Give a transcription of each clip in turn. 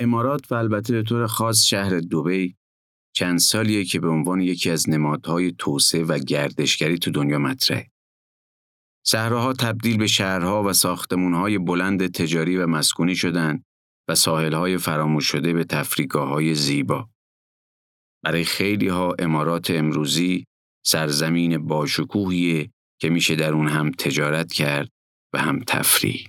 امارات و البته به طور خاص شهر دوبی چند سالیه که به عنوان یکی از نمادهای توسعه و گردشگری تو دنیا مطرحه. صحراها تبدیل به شهرها و ساختمونهای بلند تجاری و مسکونی شدن و ساحلهای فراموش شده به تفریگاه زیبا. برای خیلی ها امارات امروزی سرزمین باشکوهیه که میشه در اون هم تجارت کرد و هم تفریح.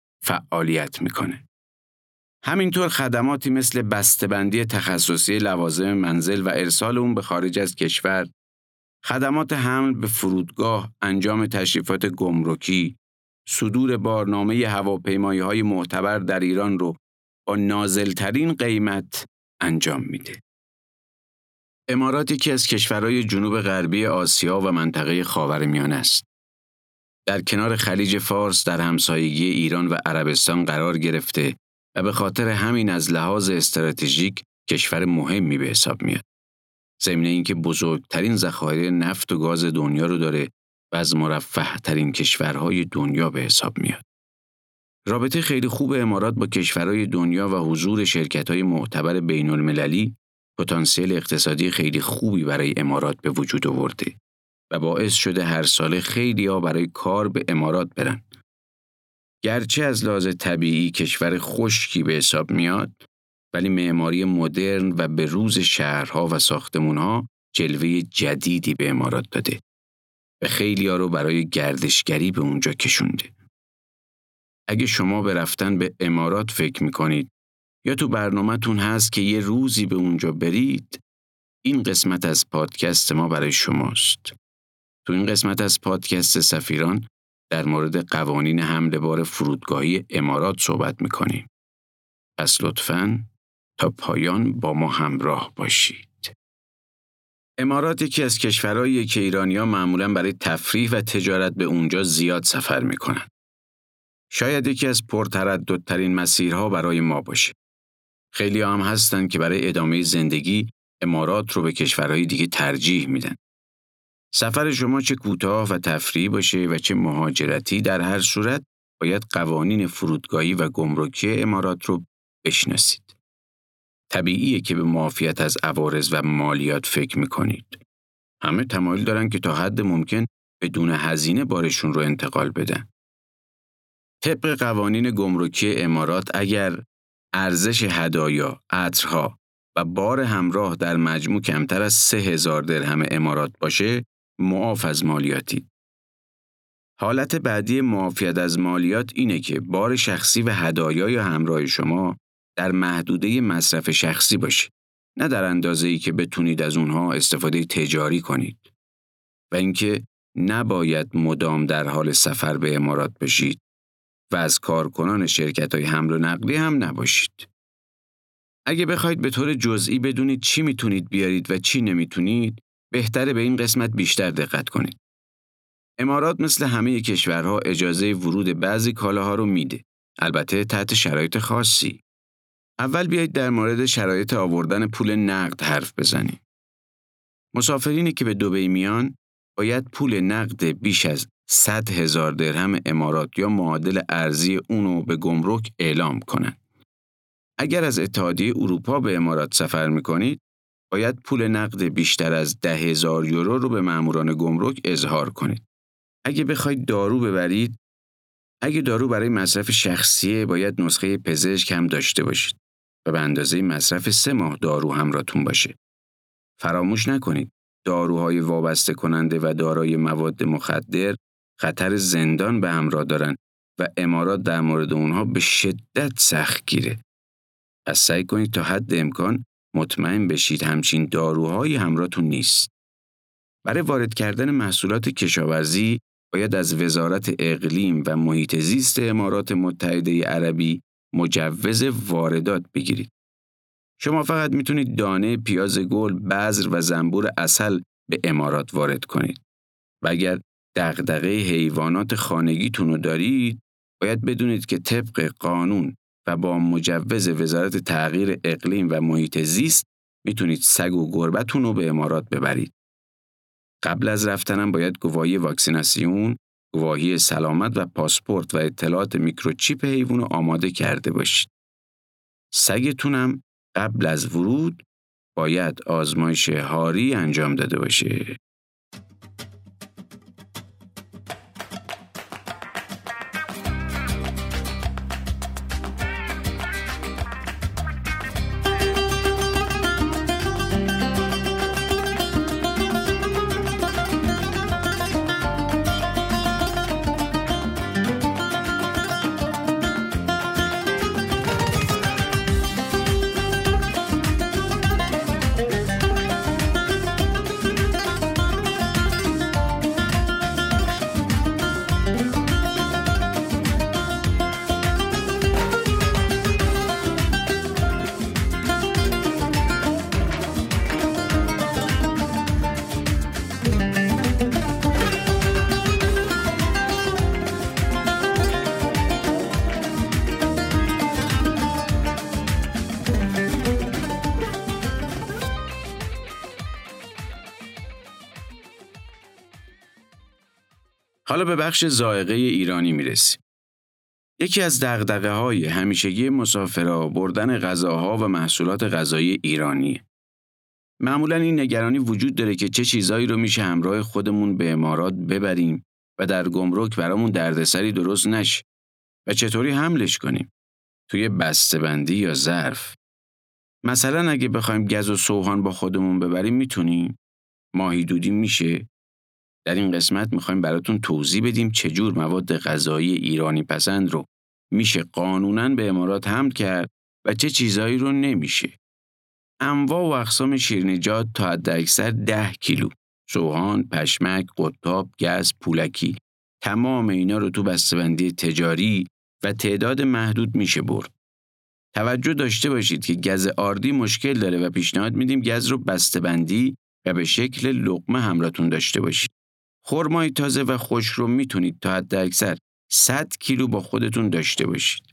فعالیت می‌کنه. همینطور خدماتی مثل بسته‌بندی تخصصی لوازم منزل و ارسال اون به خارج از کشور، خدمات حمل به فرودگاه، انجام تشریفات گمرکی، صدور بارنامه هواپیمایی های معتبر در ایران رو با نازلترین قیمت انجام میده. امارات یکی از کشورهای جنوب غربی آسیا و منطقه خاورمیانه است. در کنار خلیج فارس در همسایگی ایران و عربستان قرار گرفته و به خاطر همین از لحاظ استراتژیک کشور مهمی به حساب میاد. ضمن اینکه بزرگترین ذخایر نفت و گاز دنیا رو داره و از مرفه ترین کشورهای دنیا به حساب میاد. رابطه خیلی خوب امارات با کشورهای دنیا و حضور شرکت‌های معتبر بین المللی پتانسیل اقتصادی خیلی خوبی برای امارات به وجود آورده و باعث شده هر ساله خیلی ها برای کار به امارات برن. گرچه از لحاظ طبیعی کشور خشکی به حساب میاد ولی معماری مدرن و به روز شهرها و ساختمونها جلوه جدیدی به امارات داده و خیلی ها رو برای گردشگری به اونجا کشونده. اگه شما به رفتن به امارات فکر می‌کنید یا تو برنامهتون هست که یه روزی به اونجا برید این قسمت از پادکست ما برای شماست. تو این قسمت از پادکست سفیران در مورد قوانین حمل بار فرودگاهی امارات صحبت می‌کنیم. پس لطفاً تا پایان با ما همراه باشید. امارات یکی از کشورهایی که ایرانیا معمولا برای تفریح و تجارت به اونجا زیاد سفر می‌کنن. شاید یکی از پرترددترین مسیرها برای ما باشه. خیلی هم هستن که برای ادامه زندگی امارات رو به کشورهای دیگه ترجیح میدن. سفر شما چه کوتاه و تفریحی باشه و چه مهاجرتی در هر صورت باید قوانین فرودگاهی و گمرکی امارات رو بشناسید. طبیعیه که به معافیت از عوارض و مالیات فکر می‌کنید. همه تمایل دارن که تا حد ممکن بدون هزینه بارشون رو انتقال بدن. طبق قوانین گمرکی امارات اگر ارزش هدایا، عطرها و بار همراه در مجموع کمتر از سه هزار درهم امارات باشه معاف از مالیاتی. حالت بعدی معافیت از مالیات اینه که بار شخصی و هدایای همراه شما در محدوده مصرف شخصی باشه. نه در اندازه ای که بتونید از اونها استفاده تجاری کنید. و اینکه نباید مدام در حال سفر به امارات بشید و از کارکنان شرکت های حمل و نقلی هم نباشید. اگه بخواید به طور جزئی بدونید چی می‌تونید بیارید و چی نمی‌تونید، بهتره به این قسمت بیشتر دقت کنید. امارات مثل همه کشورها اجازه ورود بعضی کالاها رو میده البته تحت شرایط خاصی. اول بیایید در مورد شرایط آوردن پول نقد حرف بزنیم. مسافرینی که به دبی میان باید پول نقد بیش از 100 هزار درهم امارات یا معادل ارزی اونو به گمرک اعلام کنند. اگر از اتحادیه اروپا به امارات سفر می‌کنید، باید پول نقد بیشتر از ده هزار یورو رو به ماموران گمرک اظهار کنید. اگه بخواید دارو ببرید، اگه دارو برای مصرف شخصیه باید نسخه پزشک هم داشته باشید و به اندازه مصرف سه ماه دارو همراهتون باشه. فراموش نکنید داروهای وابسته کننده و دارای مواد مخدر خطر زندان به همراه دارند و امارات در مورد اونها به شدت سخت گیره. پس سعی کنید تا حد امکان مطمئن بشید همچین داروهایی همراهتون نیست. برای وارد کردن محصولات کشاورزی باید از وزارت اقلیم و محیط زیست امارات متحده عربی مجوز واردات بگیرید. شما فقط می‌تونید دانه پیاز گل، بذر و زنبور اصل به امارات وارد کنید. و اگر دغدغه حیوانات خانگیتون رو دارید، باید بدونید که طبق قانون و با مجوز وزارت تغییر اقلیم و محیط زیست می‌تونید سگ و گربتون رو به امارات ببرید. قبل از رفتنم باید گواهی واکسیناسیون، گواهی سلامت و پاسپورت و اطلاعات میکروچیپ حیوان آماده کرده باشید. سگتونم قبل از ورود باید آزمایش هاری انجام داده باشه. حالا به بخش زائقه ایرانی می‌رسیم. یکی از دقدقه های همیشگی مسافرها بردن غذاها و محصولات غذایی ایرانی. معمولا این نگرانی وجود داره که چه چیزایی رو میشه همراه خودمون به امارات ببریم و در گمرک برامون دردسری درست نشه و چطوری حملش کنیم توی بسته‌بندی یا ظرف. مثلا اگه بخوایم گز و سوهان با خودمون ببریم می‌تونیم ماهی دودی میشه در این قسمت می‌خوایم براتون توضیح بدیم چجور مواد غذایی ایرانی پسند رو میشه قانونا به امارات حمل کرد و چه چیزهایی رو نمیشه. انواع و اقسام شیرنیجات تا حد اکثر ده کیلو. سوهان، پشمک، قطاب، گز، پولکی. تمام اینا رو تو بسته‌بندی تجاری و تعداد محدود میشه برد. توجه داشته باشید که گز آردی مشکل داره و پیشنهاد میدیم گز رو بسته‌بندی و به شکل لقمه همراهتون داشته باشید. خرمای تازه و خوش رو می‌تونید تا حد اکثر 100 کیلو با خودتون داشته باشید.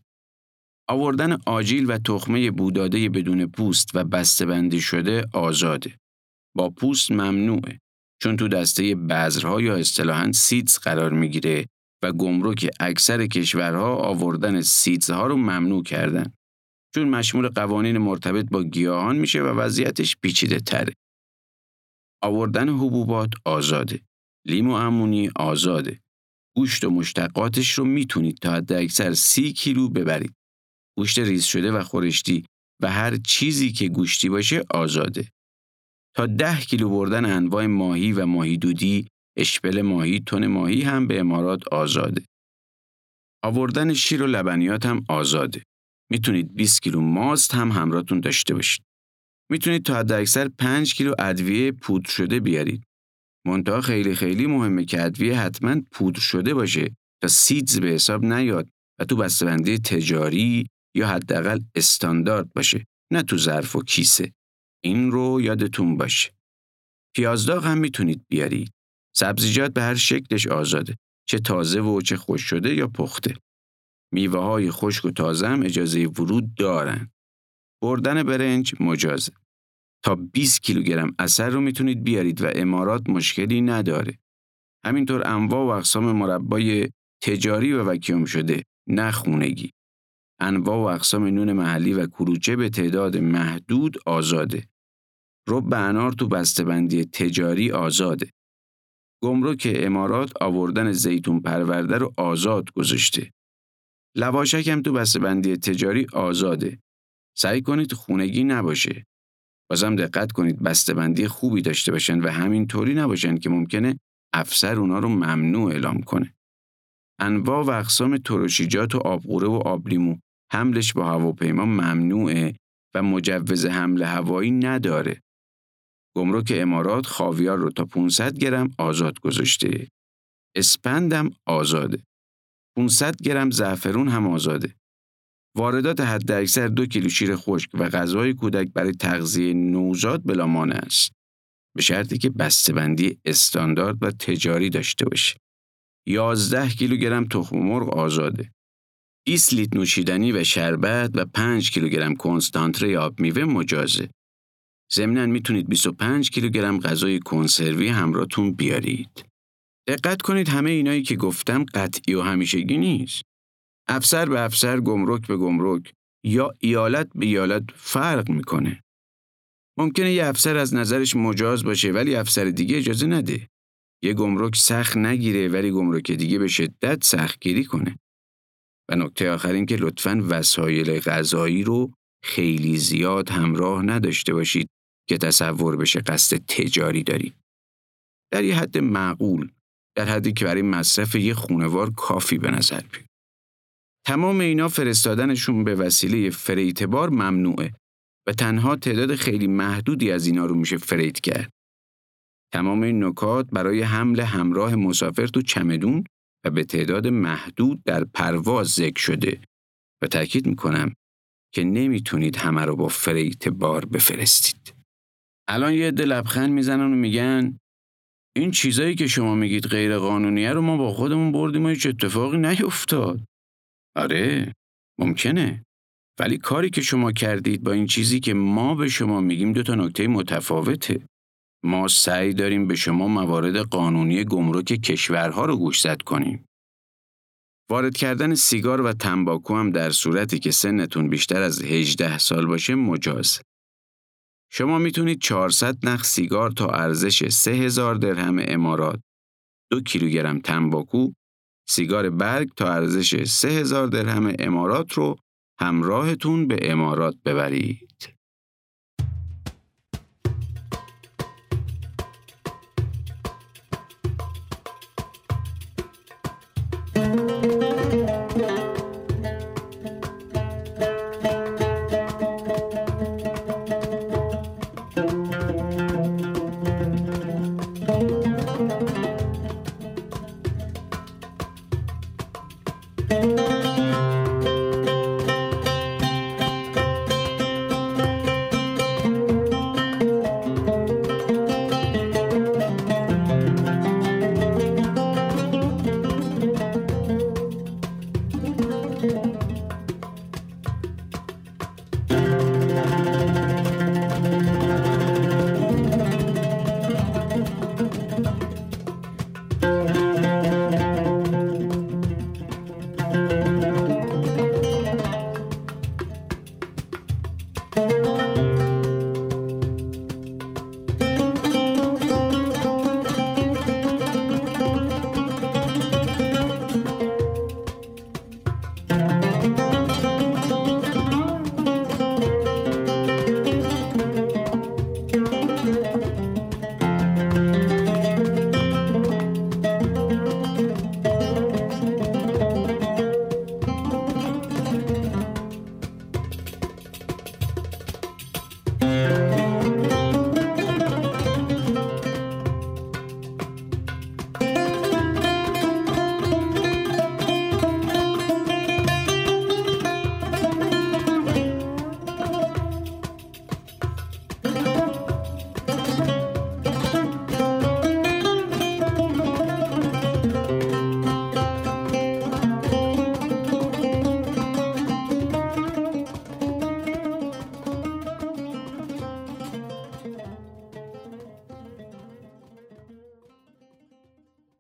آوردن آجیل و تخمه بوداده بدون پوست و بسته‌بندی شده آزاده. با پوست ممنوعه چون تو دسته بذرها یا اصطلاحاً سیدز قرار می‌گیره و گمرک اکثر کشورها آوردن سیدزها رو ممنوع کردن. چون مشمول قوانین مرتبط با گیاهان میشه و وضعیتش پیچیده تره. آوردن حبوبات آزاده. لیمو امونی آزاده. گوشت و مشتقاتش رو می‌تونید تا حد اکثر سی کیلو ببرید. گوشت ریز شده و خورشتی و هر چیزی که گوشتی باشه آزاده. تا ده کیلو بردن انواع ماهی و ماهی دودی، اشپل ماهی، تن ماهی هم به امارات آزاده. آوردن شیر و لبنیات هم آزاده. می‌تونید 20 کیلو ماست هم همراهتون داشته باشید. می‌تونید تا حد اکثر 5 کیلو ادویه پودر شده بیارید. منتها خیلی خیلی مهمه که ادویه حتما پودر شده باشه تا سیدز به حساب نیاد و تو بسته‌بندی تجاری یا حداقل استاندارد باشه نه تو ظرف و کیسه این رو یادتون باشه پیازداغ هم می‌تونید بیارید سبزیجات به هر شکلش آزاده چه تازه و چه خوش شده یا پخته میوه های خشک و تازه هم اجازه ورود دارن. بردن برنج مجازه. تا 20 کیلوگرم اثر رو می‌تونید بیارید و امارات مشکلی نداره. همینطور انواع و اقسام مربای تجاری و وکیوم شده نه خونگی. انواع و اقسام نون محلی و کلوچه به تعداد محدود آزاده. رب انار تو بسته‌بندی تجاری آزاده. گمرک امارات آوردن زیتون پرورده رو آزاد گذاشته. لواشک هم تو بسته‌بندی تجاری آزاده. سعی کنید خونگی نباشه. بازم دقت کنید بسته‌بندی خوبی داشته باشن و همین طوری نباشن که ممکنه افسر اونا رو ممنوع اعلام کنه. انواع و اقسام ترشیجات و آبقوره و آبلیمو حملش با هواپیما ممنوعه و مجوز حمل هوایی نداره. گمرک امارات خاویار رو تا 500 گرم آزاد گذاشته. اسپندم آزاده. 500 گرم زعفرون هم آزاده. واردات حداکثر دو کیلو شیر خشک و غذای کودک برای تغذیه نوزاد بلا مانع است. به شرطی که بسته‌بندی استاندارد و تجاری داشته باشه. 11 کیلوگرم تخم مرغ آزاده. 20 لیتر نوشیدنی و شربت و 5 کیلوگرم کنستانتره آب میوه مجازه. ضمناً می‌تونید 25 کیلوگرم غذای کنسروی همراهتون بیارید. دقت کنید همه اینایی که گفتم قطعی و همیشگی نیست. افسر به افسر گمرک به گمرک یا ایالت به ایالت فرق می‌کنه. ممکنه یه افسر از نظرش مجاز باشه ولی افسر دیگه اجازه نده. یه گمرک سخت نگیره ولی گمرک دیگه به شدت سختگیری کنه. و نکته آخر این که لطفاً وسایل غذایی رو خیلی زیاد همراه نداشته باشید که تصور بشه قصد تجاری داری. در یه حد معقول، در حدی که برای مصرف یه خونوار کافی به نظر بیاد. تمام اینا فرستادنشون به وسیله فریتبار ممنوعه و تنها تعداد خیلی محدودی از اینا رو میشه فریت کرد. تمام این نکات برای حمل همراه مسافر تو چمدون و به تعداد محدود در پرواز ذکر شده و تاکید می‌کنم که نمی‌تونید همه رو با فریت بار بفرستید. الان یه عده لبخند می‌زنن و میگن این چیزایی که شما میگید غیر قانونیه رو ما با خودمون بردیم و هیچ اتفاقی نیفتاد. آره ممکنه ولی کاری که شما کردید با این چیزی که ما به شما میگیم دو تا نکته متفاوته. ما سعی داریم به شما موارد قانونی گمرک کشورها رو گوشزد کنیم. وارد کردن سیگار و تنباکو هم در صورتی که سنتون بیشتر از 18 سال باشه مجاز. شما می‌تونید 400 نخ سیگار تا ارزش 3000 درهم امارات، دو کیلوگرم تنباکو، سیگار برگ تا ارزش 3000 درهم امارات رو همراهتون به امارات ببرید.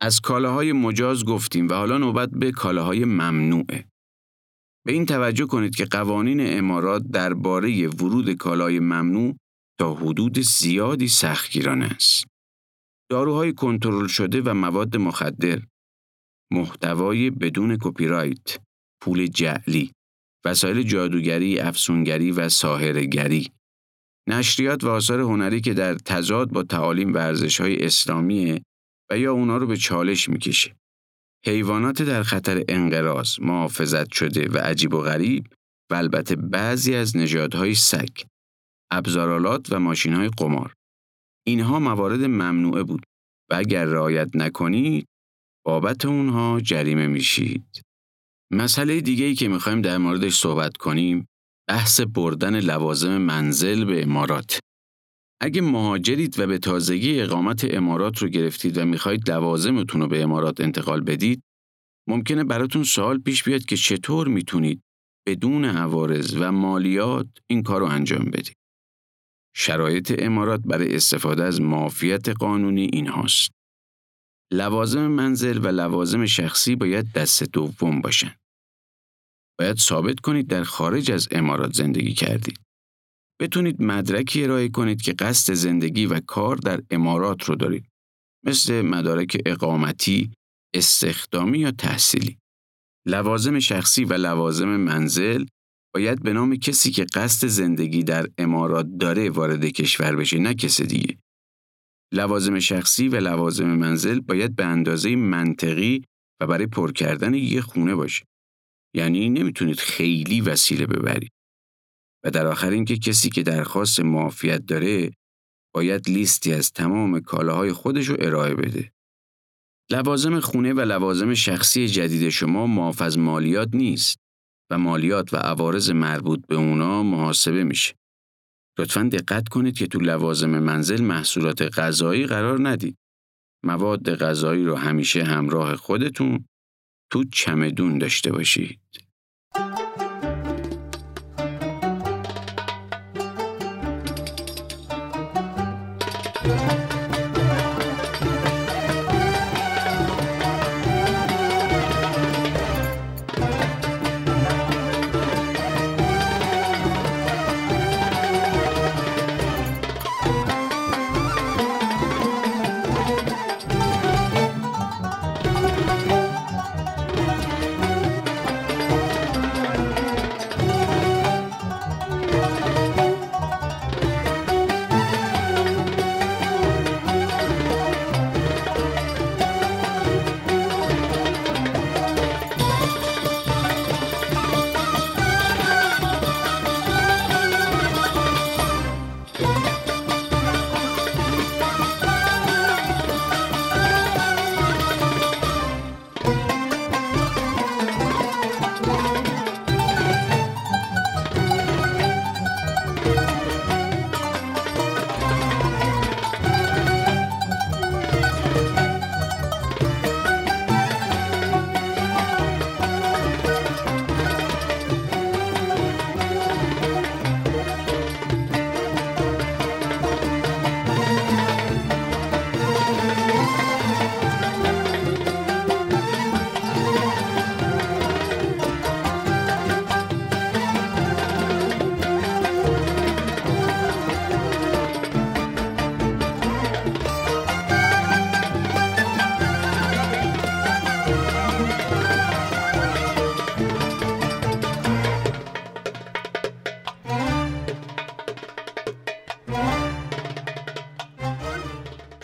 از کالاهای مجاز گفتیم و حالا نوبت به کالاهای ممنوعه. به این توجه کنید که قوانین امارات درباره ورود کالای ممنوع تا حدود زیادی سختگیرانه است. داروهای کنترل شده و مواد مخدر، محتوای بدون کپی رایت، پول جعلی، وسایل جادوگری، افسونگری و ساهرگری، نشریات و آثار هنری که در تضاد با تعالیم و ارزش‌های اسلامیه و یا اونا رو به چالش می‌کشه. حیوانات در خطر انقراض، محافظت شده و عجیب و غریب و البته بعضی از نژادهای سگ، ابزارالات و ماشینهای قمار. اینها موارد ممنوعه بود و اگر رعایت نکنید بابت اونها جریمه میشید. مسئله دیگه که می‌خوایم در موردش صحبت کنیم بحث بردن لوازم منزل به امارات. اگه مهاجرید و به تازگی اقامت امارات رو گرفتید و می‌خواهید لوازمتون رو به امارات انتقال بدید، ممکنه براتون سوال پیش بیاد که چطور می‌تونید بدون عوارض و مالیات این کار رو انجام بدید. شرایط امارات برای استفاده از معافیت قانونی این هاست. لوازم منزل و لوازم شخصی باید دست دوم باشن. باید ثابت کنید در خارج از امارات زندگی کردید. بتونید مدرکی ارائه کنید که قصد زندگی و کار در امارات رو دارید. مثل مدارک اقامتی، استخدامی یا تحصیلی. لوازم شخصی و لوازم منزل باید به نام کسی که قصد زندگی در امارات داره وارد کشور بشه نه کس دیگه. لوازم شخصی و لوازم منزل باید به اندازه منطقی و برای پر کردن یه خونه باشه. یعنی نمی‌تونید خیلی وسیله ببرید. در آخر اینکه کسی که درخواست معافیت داره باید لیستی از تمام کالاهای خودش رو ارائه بده. لوازم خونه و لوازم شخصی جدید شما معاف از مالیات نیست و مالیات و عوارض مربوط به اونا محاسبه میشه. لطفا دقت کنید که تو لوازم منزل محصولات غذایی قرار ندید. مواد غذایی رو همیشه همراه خودتون تو چمدون داشته باشید.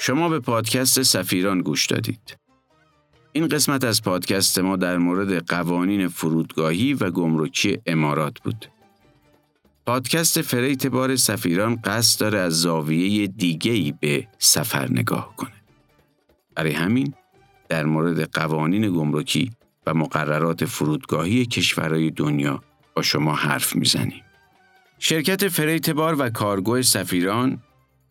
شما به پادکست سفیران گوش دادید. این قسمت از پادکست ما در مورد قوانین فرودگاهی و گمرکی امارات بود. پادکست freight بار سفیران قصد داره از زاویه دیگهی به سفر نگاه کنه. برای همین در مورد قوانین گمرکی و مقررات فرودگاهی کشورهای دنیا با شما حرف می‌زنیم. شرکت freight بار و کارگو سفیران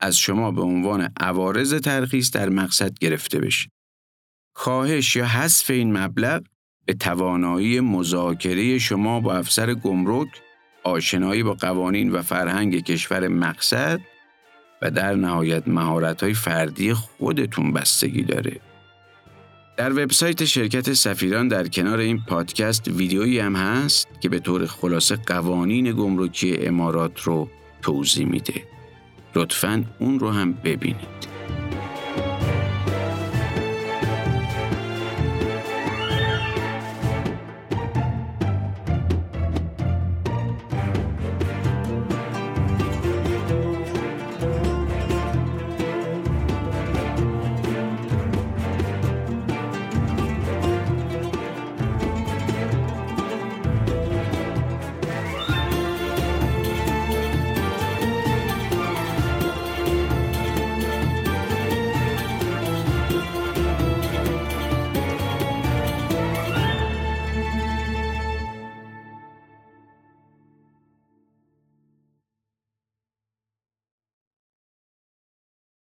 از شما به عنوان عوارض ترخیص در مقصد گرفته بشه. کاهش یا حذف این مبلغ به توانایی مذاکره شما با افسر گمرک، آشنایی با قوانین و فرهنگ کشور مقصد و در نهایت مهارت‌های فردی خودتون بستگی داره. در وبسایت شرکت سفیران در کنار این پادکست ویدیویی هم هست که به طور خلاصه قوانین گمرکی امارات رو توضیح میده. لطفا اون رو هم ببینید.